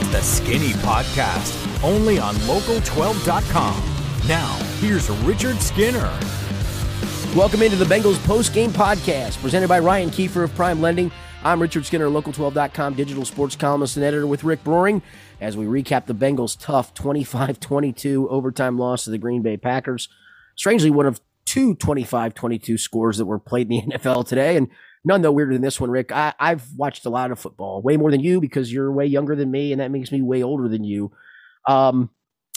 It's the Skinny Podcast, only on Local12.com. Now, here's Richard Skinner. Welcome into the Bengals post game podcast presented by Ryan Kiefer of Prime Lending. I'm Richard Skinner, Local12.com digital sports columnist and editor with Rick Broering as we recap the Bengals' tough 25 22 overtime loss to the Green Bay Packers. Strangely, one of two 25 22 scores that were played in the NFL today. And none no weirder than this one, Rick. I, I've watched a lot of football, way more than you because you're way younger than me, and that makes me way older than you. Um,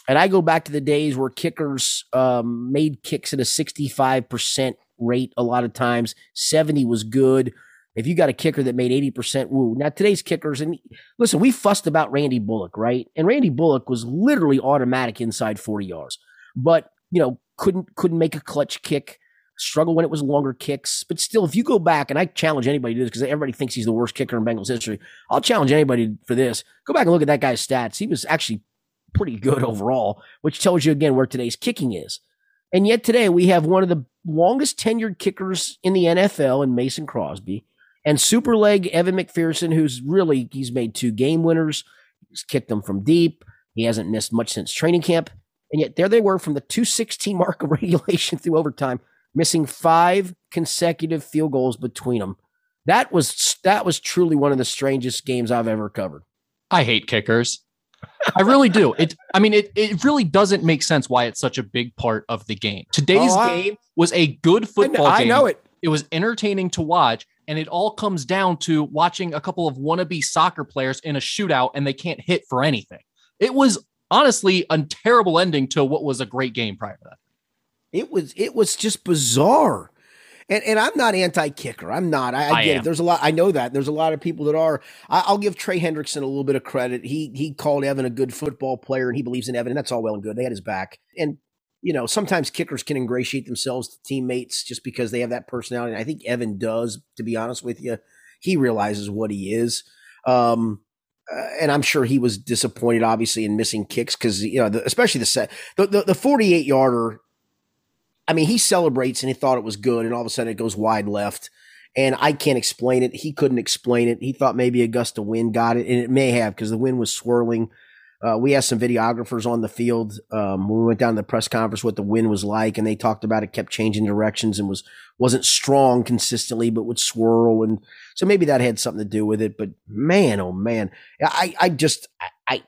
and I go back to the days where kickers um, made kicks at a 65% rate a lot of times. 70 was good. If you got a kicker that made 80%, woo. Now today's kickers, and listen, we fussed about Randy Bullock, right? And Randy Bullock was literally automatic inside 40 yards. But, you know, couldn't couldn't make a clutch kick, struggle when it was longer kicks. But still, if you go back, and I challenge anybody to do this because everybody thinks he's the worst kicker in Bengals history. I'll challenge anybody for this. Go back and look at that guy's stats. He was actually pretty good overall, which tells you again where today's kicking is. And yet today we have one of the longest tenured kickers in the NFL in Mason Crosby and super leg Evan McPherson, who's really he's made two game winners. He's kicked them from deep. He hasn't missed much since training camp. And yet there they were from the 216 mark of regulation through overtime, missing five consecutive field goals between them. That was that was truly one of the strangest games I've ever covered. I hate kickers. I really do. It I mean it it really doesn't make sense why it's such a big part of the game. Today's oh, game was a good football I game. I know it. It was entertaining to watch and it all comes down to watching a couple of wannabe soccer players in a shootout and they can't hit for anything. It was honestly a terrible ending to what was a great game prior to that. It was it was just bizarre. And, and I'm not anti-kicker. I'm not. I, I, I get am. it. There's a lot. I know that. There's a lot of people that are. I, will give Trey Hendrickson a little bit of credit. He he called Evan a good football player, and he believes in Evan, and that's all well and good. They had his back. And you know, sometimes kickers can ingratiate themselves to teammates just because they have that personality. And I think Evan does. To be honest with you, he realizes what he is. Um, uh, and I'm sure he was disappointed, obviously, in missing kicks because you know, the, especially the set, the, the, the 48 yarder. I mean, he celebrates and he thought it was good, and all of a sudden it goes wide left, and I can't explain it. He couldn't explain it. He thought maybe a gust of wind got it, and it may have because the wind was swirling. Uh, we had some videographers on the field um, when we went down to the press conference what the wind was like, and they talked about it kept changing directions and was wasn't strong consistently, but would swirl, and so maybe that had something to do with it. But man, oh man, I I just I.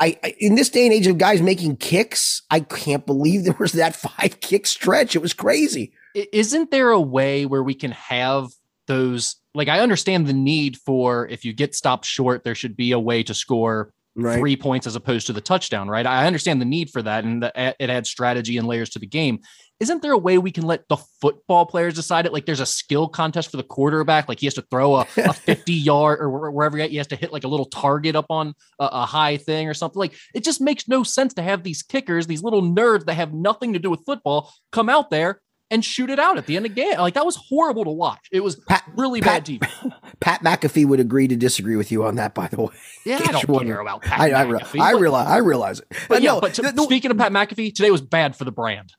I, I in this day and age of guys making kicks, I can't believe there was that five kick stretch. It was crazy. Isn't there a way where we can have those? Like, I understand the need for if you get stopped short, there should be a way to score right. three points as opposed to the touchdown, right? I understand the need for that and the, it adds strategy and layers to the game. Isn't there a way we can let the football players decide it? Like there's a skill contest for the quarterback. Like he has to throw a, a 50 yard or wherever he has to hit like a little target up on a, a high thing or something. Like it just makes no sense to have these kickers, these little nerds that have nothing to do with football come out there and shoot it out at the end of the game. Like that was horrible to watch. It was Pat, really Pat, bad TV. Pat McAfee would agree to disagree with you on that, by the way. Yeah, I don't care about Pat I, I, McAfee. I, realize, I realize it. But, but yeah, no, but to, the, speaking of Pat McAfee, today was bad for the brand.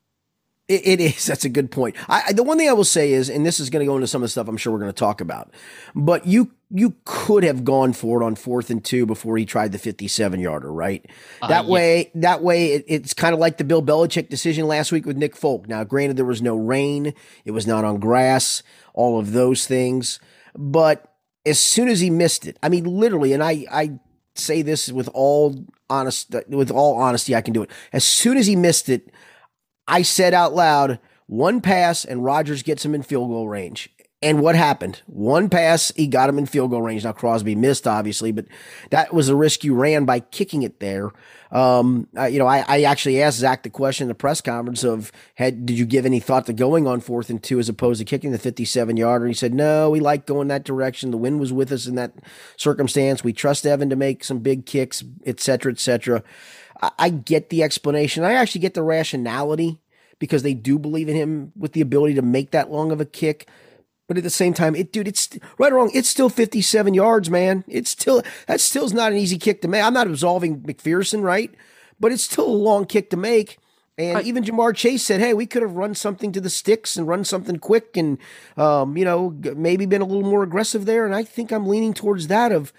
It, it is. That's a good point. I, the one thing I will say is, and this is going to go into some of the stuff I'm sure we're going to talk about, but you you could have gone for it on fourth and two before he tried the 57 yarder, right? Uh, that yeah. way, that way, it, it's kind of like the Bill Belichick decision last week with Nick Folk. Now, granted, there was no rain, it was not on grass, all of those things, but as soon as he missed it, I mean, literally, and I I say this with all honest with all honesty, I can do it. As soon as he missed it I said out loud, one pass and Rodgers gets him in field goal range. And what happened? One pass, he got him in field goal range. Now Crosby missed, obviously, but that was a risk you ran by kicking it there. Um, uh, you know, I, I, actually asked Zac the question in the press conference of, had did you give any thought to going on fourth and two as opposed to kicking the 57 yarder? He said, no, we like going that direction. The wind was with us in that circumstance. We trust Evan to make some big kicks, et cetera, et cetera. I, I get the explanation. I actually get the rationality because they do believe in him with the ability to make that long of a kick. But at the same time, it, dude, it's right or wrong. It's still 57 yards, man. It's still, that still's not an easy kick to make. I'm not absolving McPherson, right? But it's still a long kick to make. And I, even Ja'Marr Chase said, "Hey, we could have run something to the sticks and run something quick, and um, you know, maybe been a little more aggressive there." And I think I'm leaning towards that. Of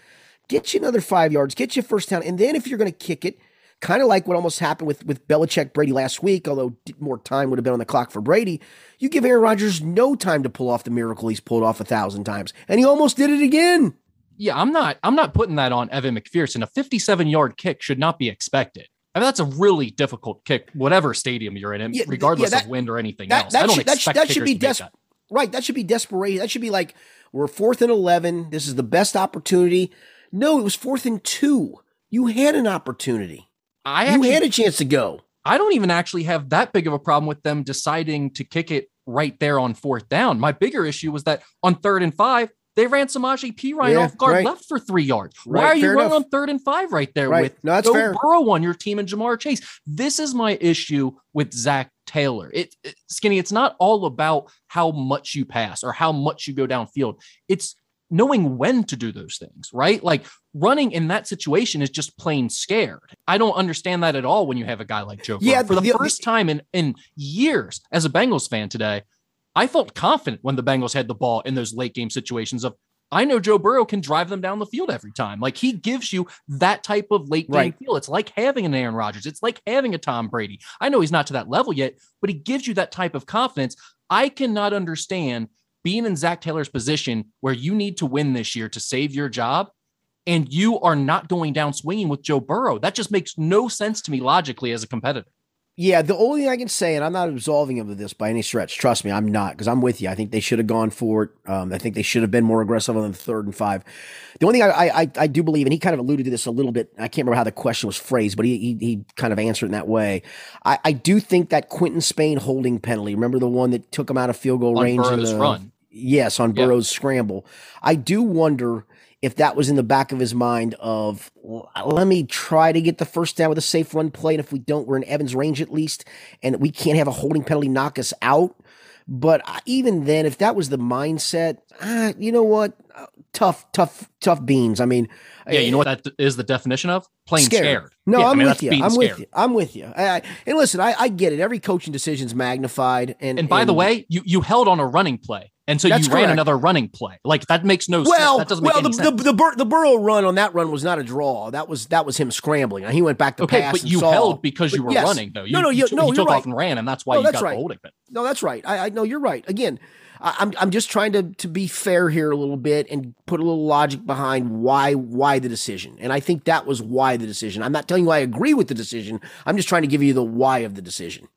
get you another five yards, get you first down, and then if you're going to kick it, kind of like what almost happened with with Belichick Brady last week, although more time would have been on the clock for Brady. You give Aaron Rodgers no time to pull off the miracle he's pulled off a thousand times, and he almost did it again. Yeah, I'm not. I'm not putting that on Evan McPherson. A 57 yard kick should not be expected. I mean, that's a really difficult kick, whatever stadium you're in, yeah, regardless yeah, that, of wind or anything that, else. That I don't should, expect that, should be des- that. right. That should be desperation. That should be like we're fourth and eleven. This is the best opportunity. No, it was fourth and two. You had an opportunity. I actually, you had a chance to go. I don't even actually have that big of a problem with them deciding to kick it right there on fourth down. My bigger issue was that on third and five, they ran Samaje Perine yeah, off guard right. left for three yards. Right, Why are you running enough. on third and five right there right. with no, that's Joe fair. Burrow on your team and Ja'Marr Chase? This is my issue with Zac Taylor. It, it, Skinny, it's not all about how much you pass or how much you go downfield. It's knowing when to do those things, right? Like running in that situation is just plain scared. I don't understand that at all when you have a guy like Joe. Yeah, for the, the first time in in years as a Bengals fan today, I felt confident when the Bengals had the ball in those late game situations of I know Joe Burrow can drive them down the field every time. Like he gives you that type of late game right. feel. It's like having an Aaron Rodgers. It's like having a Tom Brady. I know he's not to that level yet, but he gives you that type of confidence. I cannot understand being in Zac Taylor's position where you need to win this year to save your job and you are not going down swinging with Joe Burrow. That just makes no sense to me logically as a competitor. Yeah, the only thing I can say, and I'm not absolving him of this by any stretch. Trust me, I'm not because I'm with you. I think they should have gone for it. Um, I think they should have been more aggressive on the third and five. The only thing I, I, I do believe, and he kind of alluded to this a little bit. I can't remember how the question was phrased, but he he, he kind of answered in that way. I, I do think that Quinton Spain holding penalty. Remember the one that took him out of field goal on range in the run. Yes, on Burrow's yeah. scramble. I do wonder if that was in the back of his mind of let me try to get the first down with a safe run play, and if we don't, we're in Evans' range at least, and we can't have a holding penalty knock us out. But uh, even then, if that was the mindset, ah, you know what? Uh, tough, tough, tough beans. I mean, yeah, you know what eh, that is the definition of playing scared. scared. No, yeah, I'm, I mean, with you. I'm with you. I'm with you. And listen, I, I, get it. Every coaching decision is magnified. And and by and, the way, you you held on a running play. And so That's you ran another running play. Like that makes no well, sense. That doesn't well, the, the, the, Bur- the Burrow run on that run was not a draw. That was that was him scrambling. He went back to okay, pass. but you saw. held because you were yes. running though. You, no, no, you, you, no, you took right. off and ran, and that's why no, you that's got right. the holding pin. No, that's right. I, I know you're right. Again, I, I'm I'm just trying to to be fair here a little bit and put a little logic behind why why the decision. And I think that was why the decision. I'm not telling you I agree with the decision. I'm just trying to give you the why of the decision.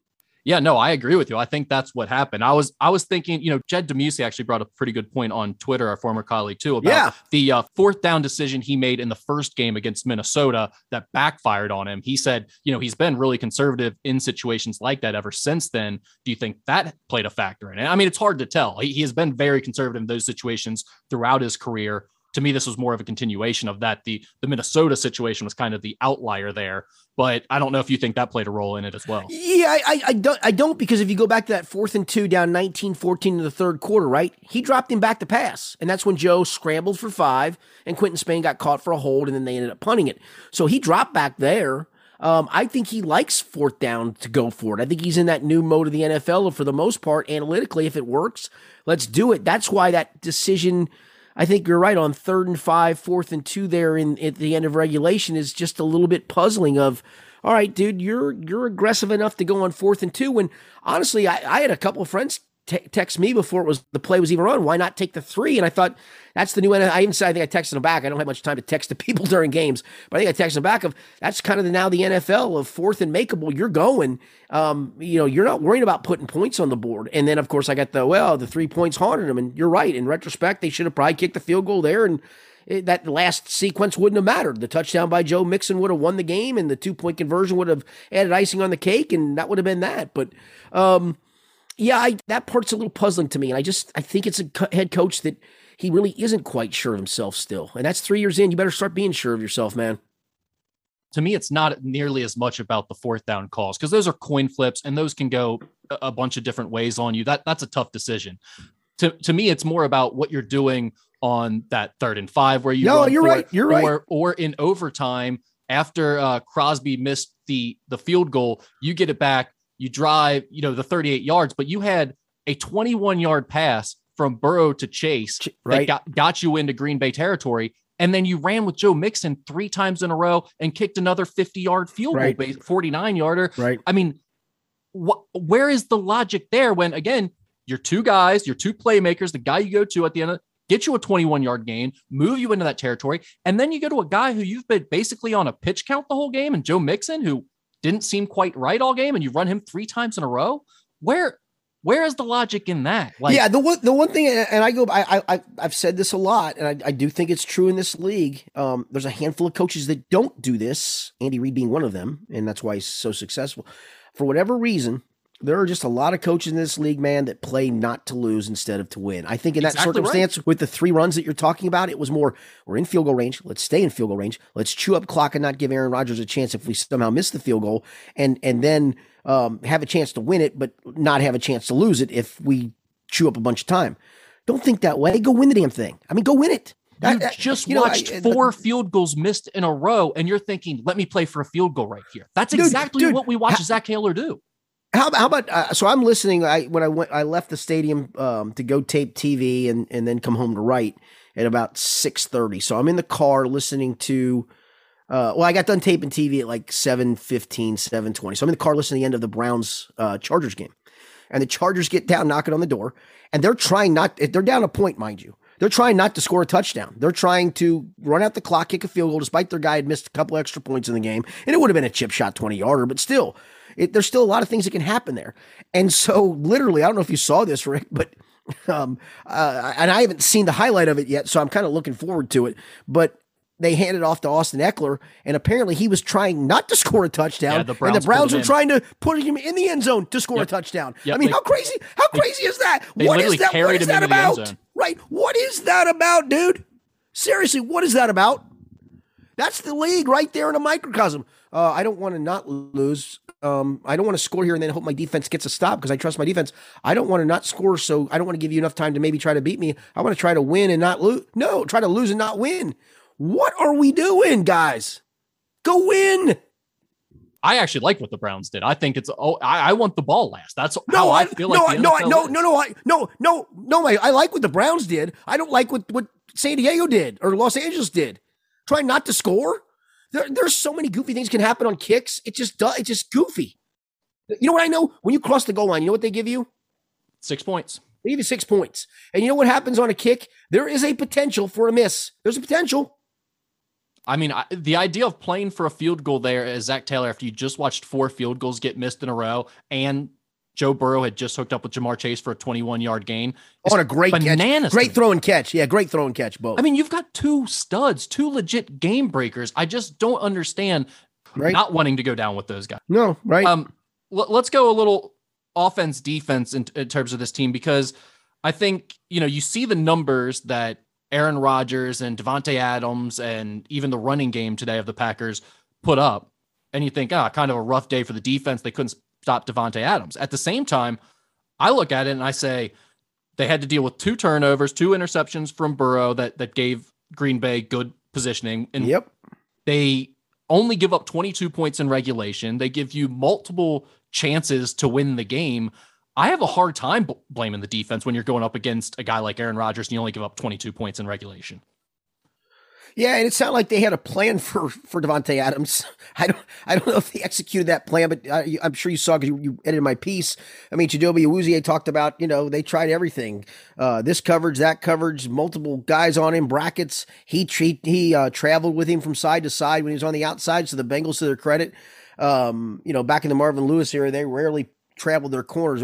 Yeah, no, I agree with you. I think that's what happened. I was I was thinking, you know, Jed Demusi actually brought a pretty good point on Twitter, our former colleague too, about yeah. the uh, fourth down decision he made in the first game against Minnesota that backfired on him. He said, you know, he's been really conservative in situations like that ever since then. Do you think that played a factor in it? I mean, it's hard to tell. He, he has been very conservative in those situations throughout his career to me, this was more of a continuation of that. The the Minnesota situation was kind of the outlier there, but I don't know if you think that played a role in it as well. Yeah, I, I don't I don't because if you go back to that fourth and two down 19-14 in the third quarter, right? He dropped him back to pass. And that's when Joe scrambled for five and Quinton Spain got caught for a hold and then they ended up punting it. So he dropped back there. Um, I think he likes fourth down to go for it. I think he's in that new mode of the NFL for the most part, analytically, if it works, let's do it. That's why that decision I think you're right on third and five, fourth and two there in at the end of regulation is just a little bit puzzling of all right, dude, you're you're aggressive enough to go on fourth and two. And honestly, I, I had a couple of friends text me before it was the play was even on. Why not take the three? And I thought that's the new. I even said I think I texted him back. I don't have much time to text the people during games, but I think I texted him back of that's kind of the, now the NFL of fourth and makeable. You're going. Um, you know, you're not worrying about putting points on the board. And then of course I got the well, the three points haunted them. And you're right. In retrospect, they should have probably kicked the field goal there and. It, that last sequence wouldn't have mattered. The touchdown by Joe Mixon would have won the game, and the two point conversion would have added icing on the cake, and that would have been that. But um, yeah, I, that part's a little puzzling to me. And I just, I think it's a co- head coach that he really isn't quite sure of himself still. And that's three years in. You better start being sure of yourself, man. To me, it's not nearly as much about the fourth down calls because those are coin flips and those can go a bunch of different ways on you. That that's a tough decision. To to me, it's more about what you're doing on that third and five where you no, you're right, you're or, right, or in overtime after uh, Crosby missed the the field goal, you get it back you drive, you know, the 38 yards, but you had a 21 yard pass from Burrow to Chase right. that got, got you into Green Bay territory. And then you ran with Joe Mixon three times in a row and kicked another 50 yard field right. goal, 49 yarder. Right. I mean, wh- where is the logic there when, again, your two guys, your two playmakers, the guy you go to at the end of get you a 21 yard gain, move you into that territory. And then you go to a guy who you've been basically on a pitch count the whole game and Joe Mixon, who didn't seem quite right all game, and you run him three times in a row. Where where is the logic in that? Like, yeah, the one the one thing, and I go, I I I've said this a lot, and I, I do think it's true in this league. Um, there's a handful of coaches that don't do this. Andy Reid being one of them, and that's why he's so successful. For whatever reason, there are just a lot of coaches in this league, man, that play not to lose instead of to win. I think in that exactly circumstance, right. with the three runs that you're talking about, it was more we're in field goal range. Let's stay in field goal range. Let's chew up clock and not give Aaron Rodgers a chance if we somehow miss the field goal, and and then um, have a chance to win it, but not have a chance to lose it if we chew up a bunch of time. Don't think that way. Go win the damn thing. I mean, go win it. You I, just you watched know, I, four field goals missed in a row, and you're thinking, "Let me play for a field goal right here." That's exactly dude, what we watched Zac Taylor do. How, how about uh, so I'm listening. I when I went, I left the stadium um, to go tape TV and and then come home to write at about six thirty. So I'm in the car listening to. Uh, well, I got done taping TV at like 7.15, 7.20. So I'm in the car listening to the end of the Browns uh, Chargers game. And the Chargers get down, knocking on the door, and they're trying not, they're down a point, mind you. They're trying not to score a touchdown. They're trying to run out the clock, kick a field goal, despite their guy had missed a couple extra points in the game. And it would have been a chip shot 20 yarder, but still, it, there's still a lot of things that can happen there. And so, literally, I don't know if you saw this, Rick, but um, uh, and I haven't seen the highlight of it yet, so I'm kind of looking forward to it. But they handed off to Austin Ekeler, and apparently he was trying not to score a touchdown, yeah, the and the Browns were trying to put him in the end zone to score yep. a touchdown. Yep. I mean, they, how crazy? How crazy they, is that? What is that? What is that about? Right? What is that about, dude? Seriously, what is that about? That's the league right there in a microcosm. Uh, I don't want to not lose. Um, I don't want to score here and then hope my defense gets a stop because I trust my defense. I don't want to not score, so I don't want to give you enough time to maybe try to beat me. I want to try to win and not lose. No, try to lose and not win. What are we doing, guys? Go win. I actually like what the Browns did. I think it's oh, I, I want the ball last. That's no, how I, I feel no, like. No, no, no, no, no, I, no, no, no. I, I like what the Browns did. I don't like what what San Diego did or Los Angeles did. Try not to score. There, there's so many goofy things can happen on kicks. It just does. It's just goofy. You know what I know? When you cross the goal line, you know what they give you? Six points. They give you six points. And you know what happens on a kick? There is a potential for a miss. There's a potential. I mean, I, the idea of playing for a field goal there uh, as Zac Taylor, after you just watched four field goals get missed in a row, and Joe Burrow had just hooked up with Ja'Marr Chase for a 21 yard gain. On a great bananas catch. Great throw and catch. Yeah, great throw and catch, both. I mean, you've got two studs, two legit game breakers. I just don't understand right? not wanting to go down with those guys. No, right. Um, l- let's go a little offense defense in, in terms of this team because I think, you know, you see the numbers that Aaron Rodgers and Davante Adams and even the running game today of the Packers put up. And you think, ah, kind of a rough day for the defense. They couldn't stop Davante Adams. At the same time, I look at it and I say they had to deal with two turnovers, two interceptions from Burrow that that gave Green Bay good positioning. And yep. they only give up 22 points in regulation. They give you multiple chances to win the game. I have a hard time b- blaming the defense when you're going up against a guy like Aaron Rodgers and you only give up 22 points in regulation. Yeah, and it sounded like they had a plan for for Davante Adams. I don't I don't know if they executed that plan, but I, am sure you saw because you, you, edited my piece. I mean, Chidobe Awuzie talked about you know they tried everything, uh, this coverage, that coverage, multiple guys on him, brackets. He he, he uh, traveled with him from side to side when he was on the outside. So the Bengals, to their credit, um, you know, back in the Marvin Lewis era, they rarely traveled their corners.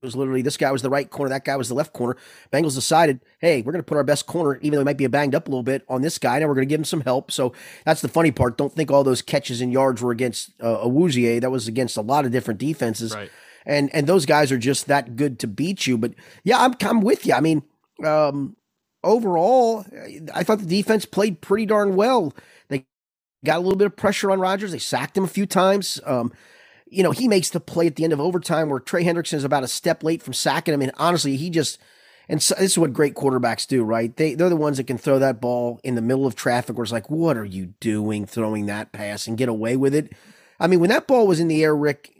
It was literally this guy was the right corner, that guy was the left corner. Bengals decided, hey, we're going to put our best corner, even though he might be banged up a little bit, on this guy. Now we're going to give him some help. So that's the funny part. Don't think all those catches and yards were against uh, Awuzie. That was against a lot of different defenses. Right. And and those guys are just that good to beat you. But yeah, I'm I'm with you. I mean, um, overall, I thought the defense played pretty darn well. They got a little bit of pressure on Rodgers. They sacked him a few times. Um, you know, he makes the play at the end of overtime where Trey Hendrickson is about a step late from sacking him. And honestly, he just, and so, this is what great quarterbacks do, right? They, they're the ones that can throw that ball in the middle of traffic where it's like, what are you doing throwing that pass and get away with it? I mean, when that ball was in the air, Rick,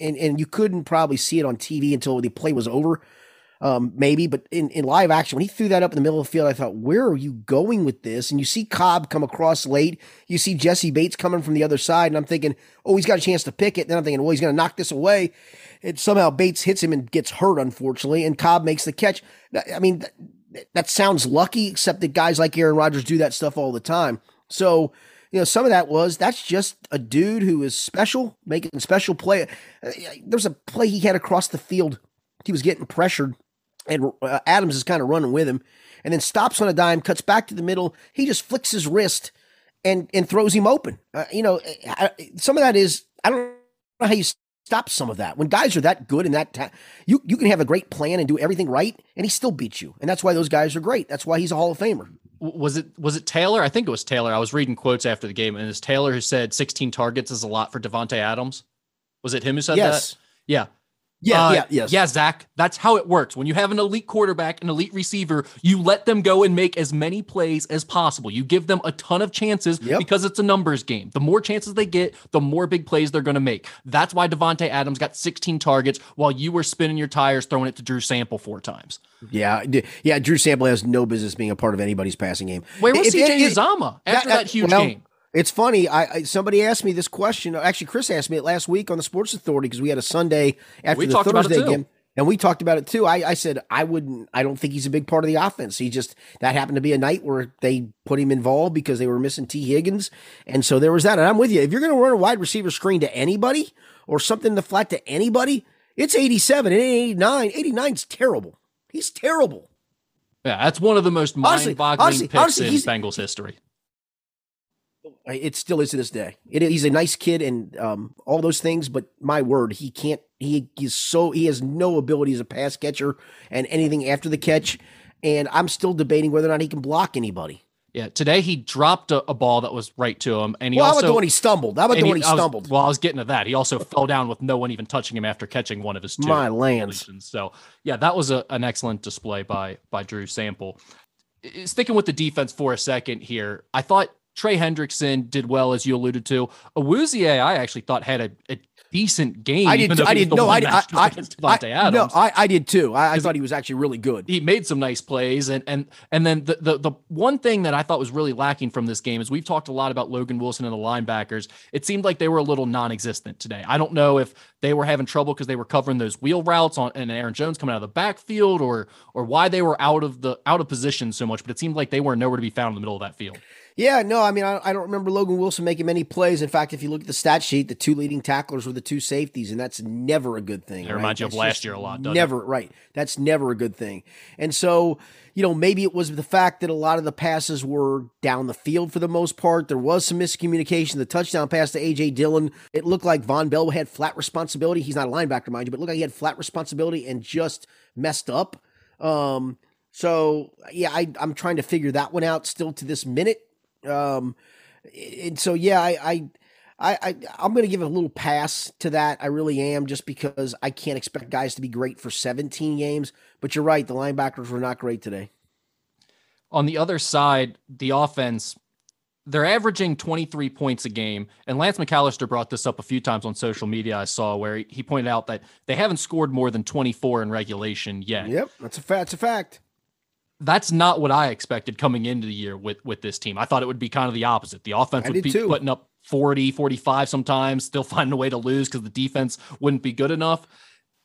and and you couldn't probably see it on TV until the play was over um, maybe, but in, in live action, when he threw that up in the middle of the field, I thought, where are you going with this? And you see Cobb come across late. You see Jessie Bates coming from the other side, and I'm thinking, oh, he's got a chance to pick it. Then I'm thinking, well, he's going to knock this away. And somehow Bates hits him and gets hurt, unfortunately, and Cobb makes the catch. I mean, that, that sounds lucky, except that guys like Aaron Rodgers do that stuff all the time. So, you know, some of that was that's just a dude who is special, making special play. Uh, there's a play he had across the field. He was getting pressured and uh, Adams is kind of running with him, and then stops on a dime, cuts back to the middle. He just flicks his wrist and and throws him open. Uh, you know, I, some of that is I don't know how you stop some of that when guys are that good and that ta- you you can have a great plan and do everything right, and he still beats you, and that's why those guys are great. That's why he's a Hall of Famer. Was it was it Taylor? I think it was Taylor. I was reading quotes after the game, and it's Taylor who said 16 targets is a lot for Davante Adams. Was it him who said yes. that? Yeah. Yeah, uh, yeah, yes. Yeah, Zac, that's how it works. When you have an elite quarterback, an elite receiver, you let them go and make as many plays as possible. You give them a ton of chances yep. because it's a numbers game. The more chances they get, the more big plays they're going to make. That's why Davante Adams got 16 targets while you were spinning your tires throwing it to Drew Sample four times. Yeah, yeah. Drew Sample has no business being a part of anybody's passing game. Where was CJ Uzomah after that, that huge well, game? It's funny. I, I, somebody asked me this question. Actually, Chris asked me it last week on the Sports Authority because we had a Sunday after we the Thursday game, and we talked about it too. I, I said I wouldn't. I don't think he's a big part of the offense. He just that happened to be a night where they put him involved because they were missing Tee Higgins, and so there was that. And I'm with you. If you're going to run a wide receiver screen to anybody or something to flat to anybody, it's 87 and 89. 89 is terrible. He's terrible. Yeah, that's one of the most mind-boggling picks honestly, in Bengals history it still is to this day. It, he's a nice kid and um, all those things, but my word, he can't. He is so he has no ability as a pass catcher and anything after the catch. And I'm still debating whether or not he can block anybody. Yeah, today he dropped a, a ball that was right to him, and he well, also. How about the one he stumbled? How about the one he stumbled? Was, well, I was getting to that. He also fell down with no one even touching him after catching one of his two. My lands. So yeah, that was a, an excellent display by by Drew Sample. Sticking with the defense for a second here, I thought Trey Hendrickson did well, as you alluded to. Awuzie, I actually thought had a, a decent game. I did. I did. No, I, I, I, I no, I, I did too. I, I thought he was actually really good. He made some nice plays, and and and then the, the the one thing that I thought was really lacking from this game is we've talked a lot about Logan Wilson and the linebackers. It seemed like they were a little non-existent today. I don't know if they were having trouble because they were covering those wheel routes on and Aaron Jones coming out of the backfield, or or why they were out of the out of position so much. But it seemed like they were nowhere to be found in the middle of that field. Yeah, no, I mean, I, I, don't remember Logan Wilson making many plays. In fact, if you look at the stat sheet, the two leading tacklers were the two safeties, and that's never a good thing. It right? reminds you of last year a lot, never, it? right. That's never a good thing. And so, you know, maybe it was the fact that a lot of the passes were down the field for the most part. There was some miscommunication. The touchdown pass to A.J. Dillon, it looked like Vonn Bell had flat responsibility. He's not a linebacker, mind you, but it looked like he had flat responsibility and just messed up. Um, so, yeah, I, I'm trying to figure that one out still to this minute. Um, and so yeah, I, I I, I I'm going to give a little pass to that. I really am, just because I can't expect guys to be great for 17 games. But you're right, the linebackers were not great today. On the other side, the offense, they're averaging 23 points a game. And Lance McAllister brought this up a few times on social media. I saw where he, pointed out that they haven't scored more than 24 in regulation yet. Yep, that's a fact. That's a fact that's not what I expected coming into the year with with this team. I thought it would be kind of the opposite. The offense I would be too. putting up 40, 45 sometimes, still finding a way to lose because the defense wouldn't be good enough.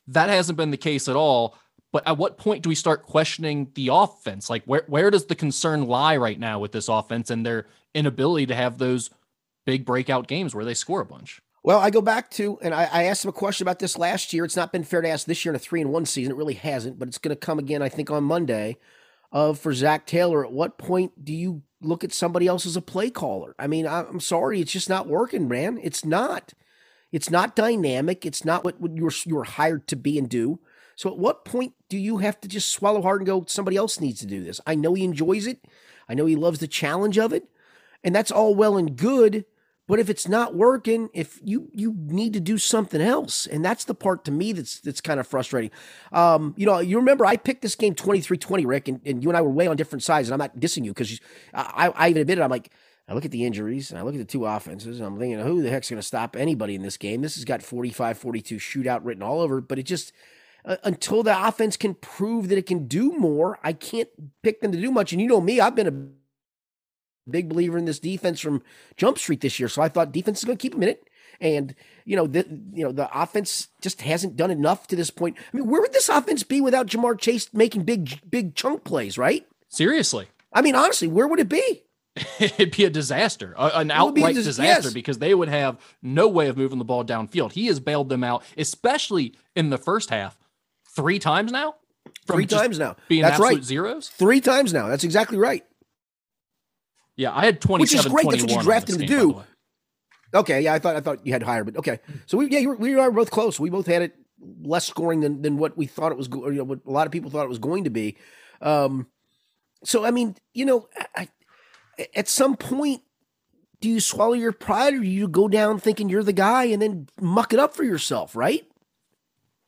That hasn't been the case at all. But at what point do we start questioning the offense? Like where where does the concern lie right now with this offense and their inability to have those big breakout games where they score a bunch? Well, I go back to, and I, I, asked him a question about this last year. It's not been fair to ask this year in a three and one season. It really hasn't, but it's going to come again, I think, on Monday of for Zac Taylor. At what point do you look at somebody else as a play caller? I mean, I'm sorry, it's just not working, man. It's not. It's not dynamic. It's not what, you're you're hired to be and do. So at what point do you have to just swallow hard and go, somebody else needs to do this? I know he enjoys it. I know he loves the challenge of it. And that's all well and good. But if it's not working, if you you need to do something else, and that's the part to me that's that's kind of frustrating. Um, you know, you remember I picked this game 23-20, Rick, and, and you and I were way on different sides, and I'm not dissing you because I, I even admitted I'm like, I look at the injuries and I look at the two offenses and I'm thinking, who the heck's going to stop anybody in this game? This has got 45 42 shootout written all over, but it just, uh, until the offense can prove that it can do more, I can't pick them to do much. And you know me, I've been a big believer in this defense from Jump Street this year. So I thought defense is going to keep them in it. And you know the you know the offense just hasn't done enough to this point. I mean, where would this offense be without Ja'Marr Chase making big big chunk plays? Right? Seriously. I mean, honestly, where would it be? It'd be a disaster, an outright dis- disaster, yes. because they would have no way of moving the ball downfield. He has bailed them out, especially in the first half, three times now. Three times now. Being That's right. zeros. Three times now. That's exactly right. Yeah, I had twenty. Which is great. That's what you drafted him to do. Okay, yeah, I thought I thought you had higher, but okay. So we yeah we are both close. We both had it less scoring than than what we thought it was. You know, what a lot of people thought it was going to be. Um, so I mean, you know, I, at some point, do you swallow your pride or do you go down thinking you're the guy and then muck it up for yourself, right?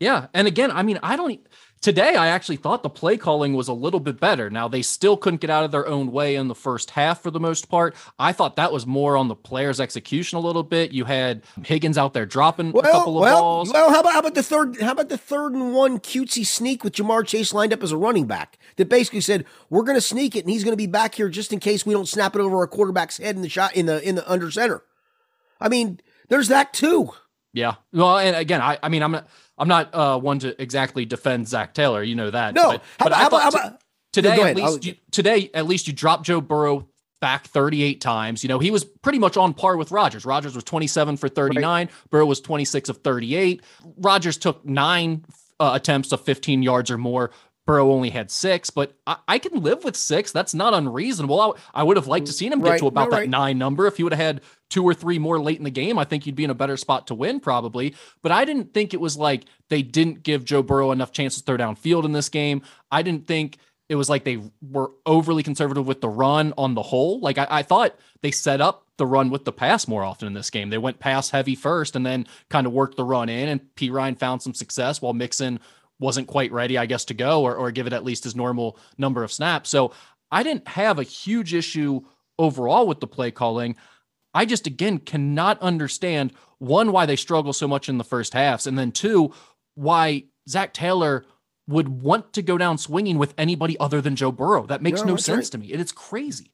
Yeah, and again, I mean, I don't. Today, I actually thought the play calling was a little bit better. Now, they still couldn't get out of their own way in the first half for the most part. I thought that was more on the players' execution a little bit. You had Higgins out there dropping well, a couple of well, balls. Well, how about, how about the third? How about the third and one cutesy sneak with Ja'Marr Chase lined up as a running back that basically said we're going to sneak it and he's going to be back here just in case we don't snap it over our quarterback's head in the shot in the in the under center. I mean, there's that too. Yeah. Well, and again, I I mean, I'm not. I'm not uh, one to exactly defend Zac Taylor. You know that. No, but, but how, I thought about, today at least you, today at least you dropped Joe Burrow back 38 times. You know, he was pretty much on par with Rodgers. Rodgers was 27 for 39. Right. Burrow was 26 of 38. Rodgers took nine uh, attempts of 15 yards or more. Burrow only had six, but I, I, can live with six. That's not unreasonable. I, I would have liked to mm, seen him get right. to about no, that right. nine number. If he would have had two or three more late in the game, I think you'd be in a better spot to win probably. But I didn't think it was like they didn't give Joe Burrow enough chances to throw downfield in this game. I didn't think it was like they were overly conservative with the run on the whole. Like I, I thought they set up the run with the pass more often in this game. They went pass heavy first and then kind of worked the run in, and Perine found some success while Mixon wasn't quite ready, I guess, to go or, or give it at least his normal number of snaps. So I didn't have a huge issue overall with the play calling. I just, again, cannot understand one, why they struggle so much in the first halves, and then two, why Zac Taylor would want to go down swinging with anybody other than Joe Burrow. That makes no, no sense right. to me. And it's crazy.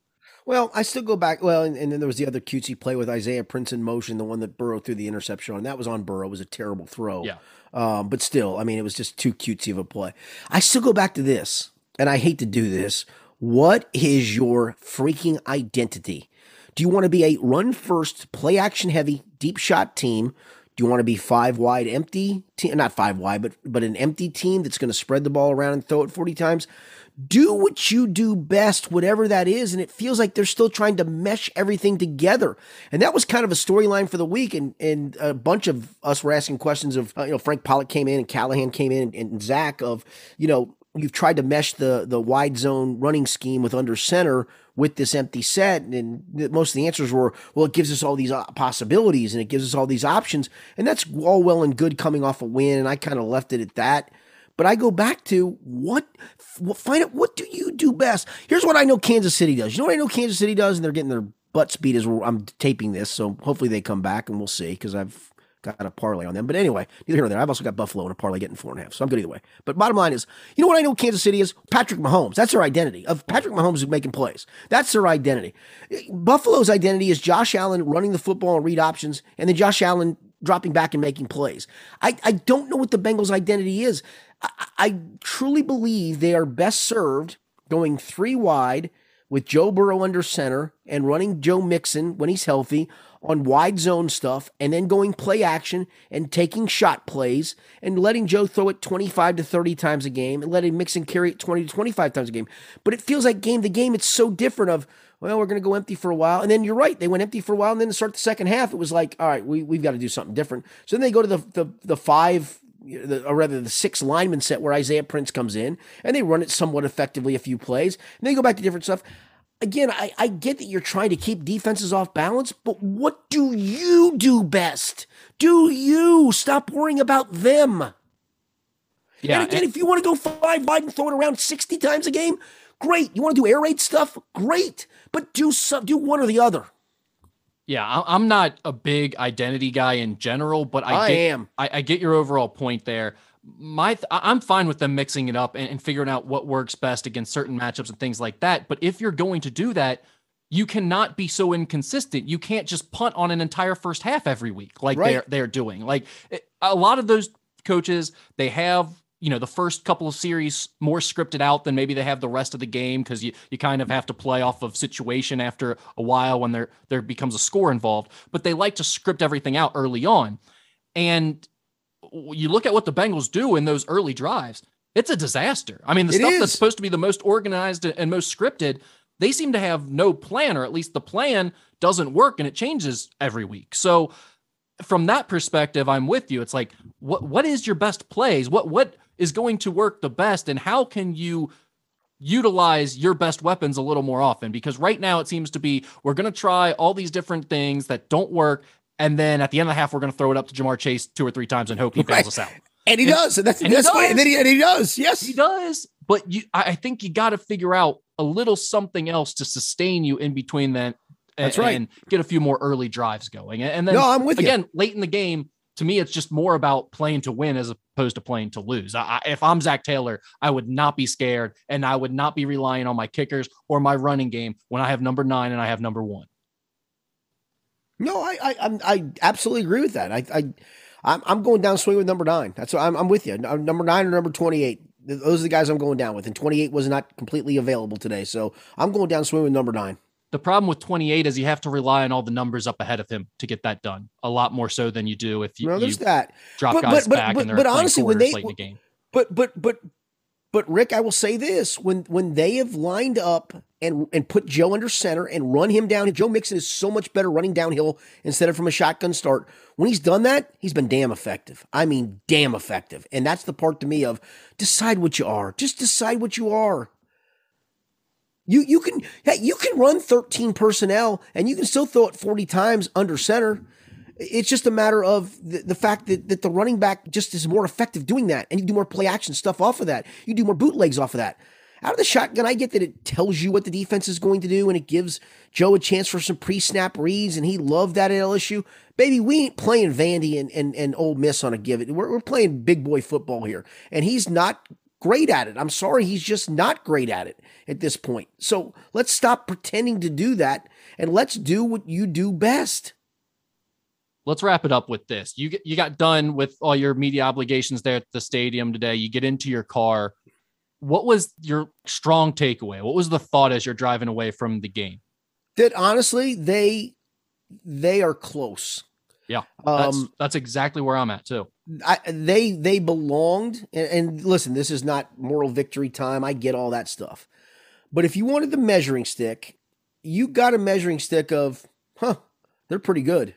Well, I still go back. Well, and, and, then there was the other cutesy play with Isaiah Prince in motion, the one that Burrow threw the interception on. That was on Burrow. It was a terrible throw. Yeah. Um, but still, I mean, it was just too cutesy of a play. I still go back to this, and I hate to do this. What is your freaking identity? Do you want to be a run first, play action heavy, deep shot team? Do you want to be five wide empty team? Not five wide, but but an empty team that's going to spread the ball around and throw it 40 times? Do what you do best, whatever that is. And it feels like they're still trying to mesh everything together. And that was kind of a storyline for the week. And, and a bunch of us were asking questions of, uh, you know, Frank Pollack came in and Callahan came in and, and Zac of, you know, you've tried to mesh the, the wide zone running scheme with under center with this empty set. And most of the answers were, well, it gives us all these uh, possibilities and it gives us all these options. And that's all well and good coming off a win. And I kind of left it at that. But I go back to what, find out what do you do best. Here's what I know Kansas City does. You know what I know Kansas City does, and they're getting their butts beat as I'm taping this. So hopefully they come back, and we'll see because I've got a parlay on them. But anyway, neither here nor there. I've also got Buffalo in a parlay getting four and a half, so I'm good either way. But bottom line is, you know what I know Kansas City is? Patrick Mahomes. That's their identity. Of Patrick Mahomes is making plays. That's their identity. Buffalo's identity is Josh Allen running the football and read options, and then Josh Allen dropping back and making plays. I, I don't know what the Bengals' identity is. I, I truly believe they are best served going three wide with Joe Burrow under center and running Joe Mixon when he's healthy on wide zone stuff and then going play action and taking shot plays and letting Joe throw it 25 to 30 times a game and letting Mixon carry it 20 to 25 times a game. But it feels like game to game, it's so different of, well, we're going to go empty for a while. And then you're right. They went empty for a while. And then to start the second half, it was like, all right, we, we've got to do something different. So then they go to the, the, the five or rather the six lineman set where Isaiah Prince comes in, and they run it somewhat effectively a few plays, and they go back to different stuff. Again, I, I get that you're trying to keep defenses off balance, but what do you do best? Do you stop worrying about them? Yeah. And again, and- if you want to go five wide and throw it around 60 times a game, great. You want to do air raid stuff? Great. But do some, do one or the other. Yeah, I'm not a big identity guy in general, but I, I get, am. I, I, get your overall point there. My, th- I'm fine with them mixing it up and, and figuring out what works best against certain matchups and things like that. But if you're going to do that, you cannot be so inconsistent. You can't just punt on an entire first half every week like right. they're they're doing. Like eh, a lot of those coaches, they have you know the first couple of series more scripted out than maybe they have the rest of the game because you you kind of have to play off of situation after a while when there there becomes a score involved. But they like to script everything out early on, and you look at what the Bengals do in those early drives. It's a disaster. I mean, the it stuff is. that's supposed to be the most organized and most scripted, they seem to have no plan, or at least the plan doesn't work and it changes every week. So from that perspective, I'm with you. It's like, what what is your best plays? What what is going to work the best, and how can you utilize your best weapons a little more often? Because right now it seems to be we're going to try all these different things that don't work, and then at the end of the half we're going to throw it up to Ja'Marr Chase two or three times and hope he bails us out. And he and, does, and that's and that's And, he, and he does, yes, he does. But you, I think you got to figure out a little something else to sustain you in between that that's right. And get a few more early drives going. And then no, I'm with again, you. late in the game, to me, it's just more about playing to win as opposed to playing to lose. I, if I'm Zac Taylor, I would not be scared and I would not be relying on my kickers or my running game when I have number nine and I have number one. No, I I, I absolutely agree with that. I, I I'm, I'm going down swing with number nine. That's what I'm, I'm with you. Uh, number nine or number 28. Those are the guys I'm going down with. And 28 was not completely available today. So I'm going down swing with number nine. The problem with 28 is you have to rely on all the numbers up ahead of him to get that done. A lot more so than you do if you, no, there's you that. drop but, guys but, back but, and they're but honestly, when they, late in the game. But but but but Rick, I will say this: when when they have lined up and and put Joe under center and run him down, Joe Mixon is so much better running downhill instead of from a shotgun start. When he's done that, he's been damn effective. I mean, damn effective. And that's the part to me of decide what you are. Just decide what you are. You you can you can run 13 personnel and you can still throw it 40 times under center. It's just a matter of the, the fact that, that the running back just is more effective doing that. And you do more play action stuff off of that. You do more bootlegs off of that. Out of the shotgun, I get that it tells you what the defense is going to do and it gives Joe a chance for some pre snap reads, and he loved that at LSU. Baby, we ain't playing Vandy and, and, and Ole Miss on a give it. We're, we're playing big boy football here, and he's not great at it. I'm sorry, he's just not great at it at this point. So let's stop pretending to do that and let's do what you do best. Let's wrap it up with this. You get, you got done with all your media obligations there at the stadium today. You get into your car. What was your strong takeaway? What was the thought as you're driving away from the game? That honestly, they they are close. Yeah, that's, um, that's exactly where I'm at too. I, they they belonged, and, and listen, this is not moral victory time. I get all that stuff, but if you wanted the measuring stick, you got a measuring stick of, huh, they're pretty good.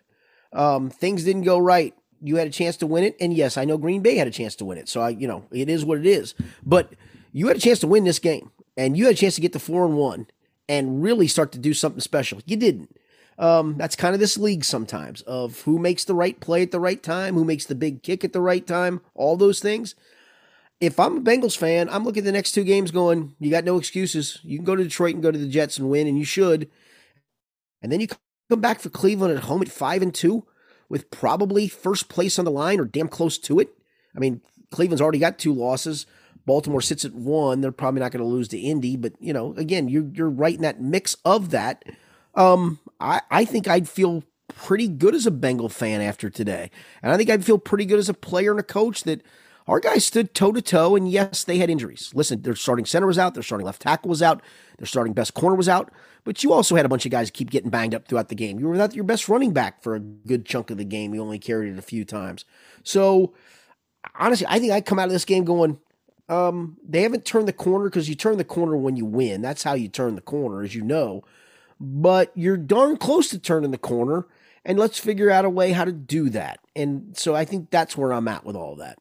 Um, things didn't go right. You had a chance to win it, and yes, I know Green Bay had a chance to win it. So I, you know, it is what it is. But you had a chance to win this game, and you had a chance to get to four and one, and really start to do something special. You didn't. Um, that's kind of this league sometimes of who makes the right play at the right time, who makes the big kick at the right time, all those things. If I'm a Bengals fan, I'm looking at the next two games going, you got no excuses. You can go to Detroit and go to the Jets and win, and you should. And then you come back for Cleveland at home at five and two with probably first place on the line or damn close to it. I mean, Cleveland's already got two losses. Baltimore sits at one. They're probably not going to lose to Indy, but you know, again, you're you're right in that mix of that. Um, I, I think I'd feel pretty good as a Bengal fan after today. And I think I'd feel pretty good as a player and a coach that our guys stood toe to toe. And yes, they had injuries. Listen, their starting center was out, their starting left tackle was out, their starting best corner was out. But you also had a bunch of guys keep getting banged up throughout the game. You were without your best running back for a good chunk of the game. You only carried it a few times. So honestly, I think I come out of this game going, um, they haven't turned the corner because you turn the corner when you win. That's how you turn the corner, as you know but you're darn close to turning the corner. And let's figure out a way how to do that. And so I think that's where I'm at with all that.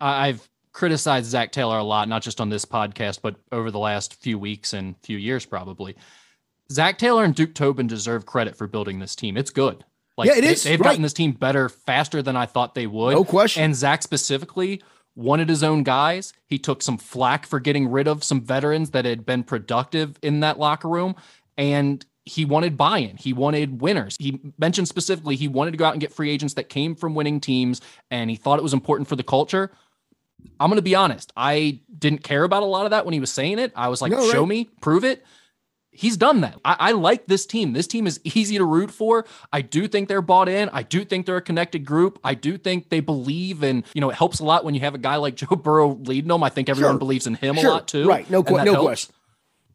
I've criticized Zac Taylor a lot, not just on this podcast, but over the last few weeks and few years, probably. Zac Taylor and Duke Tobin deserve credit for building this team. It's good. Like yeah, it is. They, have right. gotten this team better faster than I thought they would. No question. And Zac specifically wanted his own guys. He took some flack for getting rid of some veterans that had been productive in that locker room. And he wanted buy-in. He wanted winners. He mentioned specifically he wanted to go out and get free agents that came from winning teams, and he thought it was important for the culture. I'm going to be honest. I didn't care about a lot of that when he was saying it. I was like, no, show right. me, prove it. He's done that. I, I, like this team. This team is easy to root for. I do think they're bought in. I do think they're a connected group. I do think they believe, and you know, it helps a lot when you have a guy like Joe Burrow leading them. I think everyone sure. believes in him sure. a lot too. Right. No, qu- no helps. question.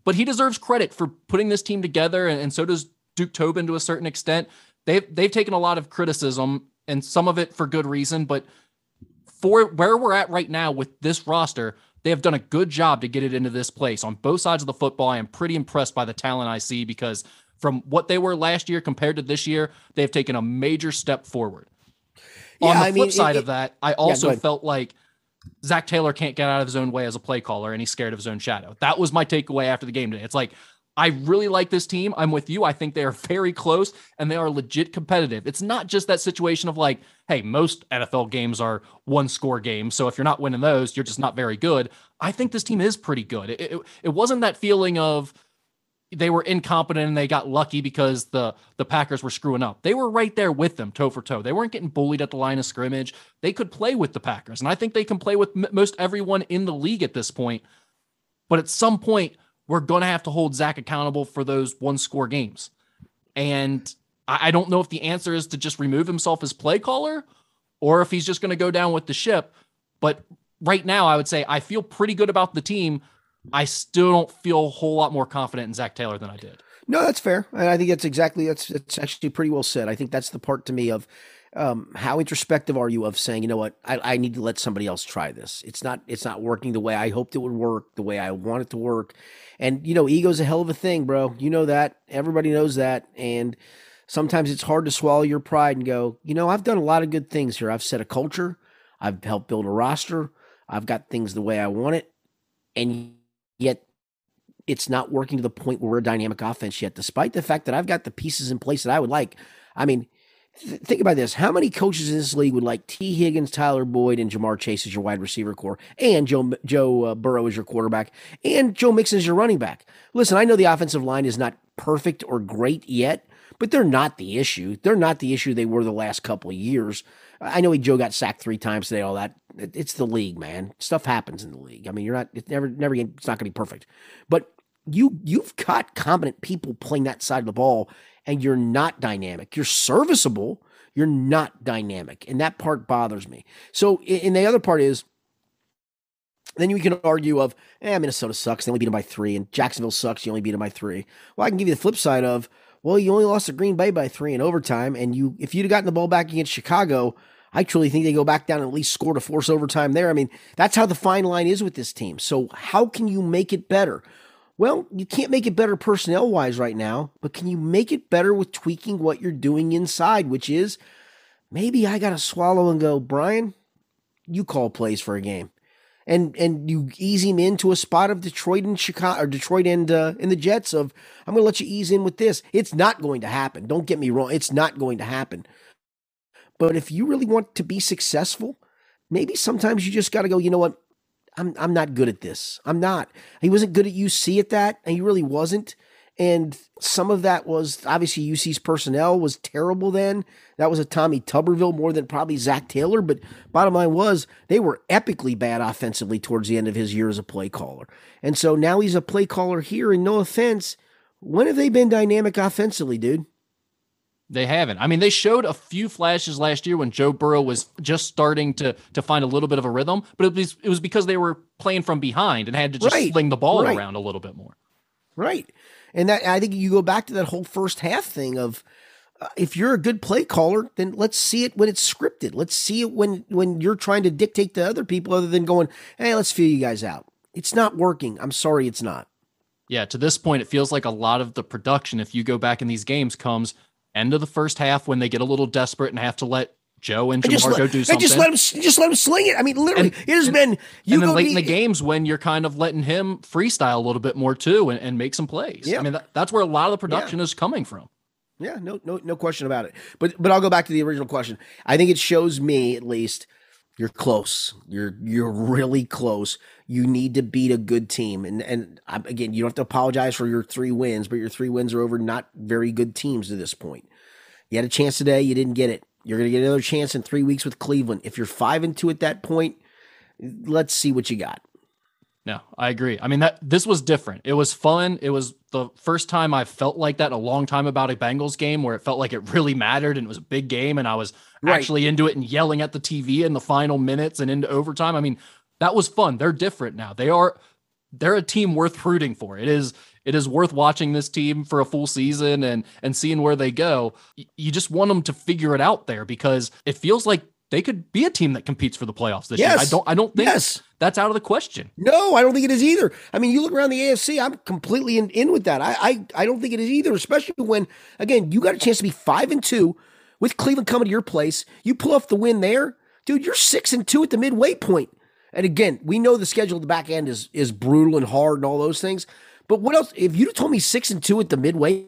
But he deserves credit for putting this team together, and, and so does Duke Tobin to a certain extent. They've they've taken a lot of criticism, and some of it for good reason, but for where we're at right now with this roster, they have done a good job to get it into this place on both sides of the football. I am pretty impressed by the talent I see because from what they were last year compared to this year, they've taken a major step forward. Yeah, on the I flip mean, side it, of that, I also yeah, felt like Zac Taylor can't get out of his own way as a play caller and he's scared of his own shadow. That was my takeaway after the game today. It's like I really like this team. I'm with you. I think they are very close and they are legit competitive. It's not just that situation of like, hey, most NFL games are one score games. So if you're not winning those, you're just not very good. I think this team is pretty good. It, it, it wasn't that feeling of they were incompetent and they got lucky because the the Packers were screwing up. They were right there with them toe for toe. They weren't getting bullied at the line of scrimmage. They could play with the Packers. And I think they can play with m- most everyone in the league at this point. But at some point, we're going to have to hold Zac accountable for those one score games. And I, don't know if the answer is to just remove himself as play caller or if he's just going to go down with the ship. But right now, I would say I feel pretty good about the team. I still don't feel a whole lot more confident in Zac Taylor than I did. No, that's fair. And I think that's exactly that's that's actually pretty well said. I think that's the part to me of um, how introspective are you of saying, you know what, I, I need to let somebody else try this. It's not it's not working the way I hoped it would work, the way I want it to work. And you know, ego's a hell of a thing, bro. You know that. Everybody knows that. And sometimes it's hard to swallow your pride and go, you know, I've done a lot of good things here. I've set a culture. I've helped build a roster. I've got things the way I want it. And yet it's not working to the point where we're a dynamic offense yet, despite the fact that I've got the pieces in place that I would like. I mean, th- think about this. How many coaches in this league would like Tee Higgins, Tyler Boyd, and Ja'Marr Chase as your wide receiver corps, and Joe Joe uh, Burrow as your quarterback, and Joe Mixon as your running back? Listen, I know the offensive line is not perfect or great yet, but they're not the issue. They're not the issue they were the last couple of years. I know he Joe got sacked three times today. All that it's the league, man. Stuff happens in the league. I mean, you're not. It's never, never. It's not going to be perfect, but you you've got competent people playing that side of the ball and you're not dynamic. You're serviceable, you're not dynamic. And that part bothers me. So, and the other part is, then you can argue of, eh, Minnesota sucks. They only beat them by three, and Jacksonville sucks. You only beat them by three. Well, I can give you the flip side of, well, you only lost to Green Bay by three in overtime, and you if you'd have gotten the ball back against Chicago, I truly think they go back down and at least score to force overtime there. I mean, that's how the fine line is with this team. So how can you make it better? Well, you can't make it better personnel wise right now, but can you make it better with tweaking what you're doing inside, which is maybe I got to swallow and go, Brian, you call plays for a game. And and you ease him into a spot of Detroit and Chicago or Detroit and uh, in the Jets of I'm going to let you ease in with this. It's not going to happen. Don't get me wrong. It's not going to happen. But if you really want to be successful, maybe sometimes you just got to go, you know what? I'm I'm not good at this. I'm not. He wasn't good at UC at that, and he really wasn't. And some of that was obviously UC's personnel was terrible then. That was a Tommy Tuberville more than probably Zac Taylor. But bottom line was they were epically bad offensively towards the end of his year as a play caller. And so now he's a play caller here. And no offense, when have they been dynamic offensively, dude? They haven't. I mean, they showed a few flashes last year when Joe Burrow was just starting to to find a little bit of a rhythm, but it was it was because they were playing from behind and had to just right. sling the ball right. around a little bit more. Right. And that I think you go back to that whole first half thing of uh, if you're a good play caller, then let's see it when it's scripted. Let's see it when when you're trying to dictate to other people other than going, "Hey, let's feel you guys out." It's not working. I'm sorry it's not. Yeah, to this point it feels like a lot of the production if you go back in these games comes end of the first half when they get a little desperate and have to let Joe and Ja'Marr go do something. Just let him, just let him sling it. I mean, literally, and, it has and, been. You and then late be, in the games when you're kind of letting him freestyle a little bit more too and, and make some plays. Yeah. I mean, that, that's where a lot of the production yeah. is coming from. Yeah, no, no, no question about it. But but I'll go back to the original question. I think it shows me at least You're close. You're you're really close. You need to beat a good team, and and um, again, you don't have to apologize for your three wins, but your three wins are over not very good teams to this point. You had a chance today, you didn't get it. You're going to get another chance in three weeks with Cleveland. If you're five and two at that point, let's see what you got. No, I agree. I mean that this was different. It was fun. It was the first time I felt like that in a long time about a Bengals game where it felt like it really mattered and it was a big game and I was right. actually into it and yelling at the TV in the final minutes and into overtime. I mean, that was fun. They're different now. They are they're a team worth rooting for. It is it is worth watching this team for a full season and and seeing where they go. You just want them to figure it out there because it feels like they could be a team that competes for the playoffs this yes. year. I don't I don't think yes. that's out of the question. No, I don't think it is either. I mean, you look around the AFC, I'm completely in, in with that. I, I I don't think it is either, especially when again, you got a chance to be 5 and 2 with Cleveland coming to your place. You pull off the win there, dude, you're 6 and 2 at the midway point. And again, we know the schedule at the back end is is brutal and hard and all those things. But what else? If you'd told me 6 and 2 at the midway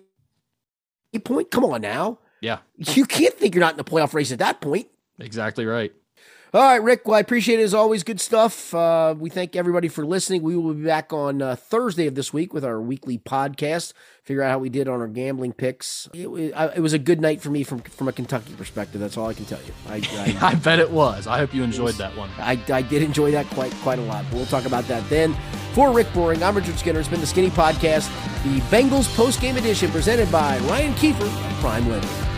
point, come on now. Yeah. You can't think you're not in the playoff race at that point. Exactly right. All right, Rick. Well, I appreciate it as always. Good stuff. Uh, we thank everybody for listening. We will be back on uh, Thursday of this week with our weekly podcast. Figure out how we did on our gambling picks. It, it, was a good night for me from from a Kentucky perspective. That's all I can tell you. I, I, I bet it was. I hope you enjoyed was, that one. I, I did enjoy that quite quite a lot. But we'll talk about that then. For Rick Broering, I'm Richard Skinner. It's been the Skinny Podcast, the Bengals post game edition presented by Ryan Kiefer Prime Lending.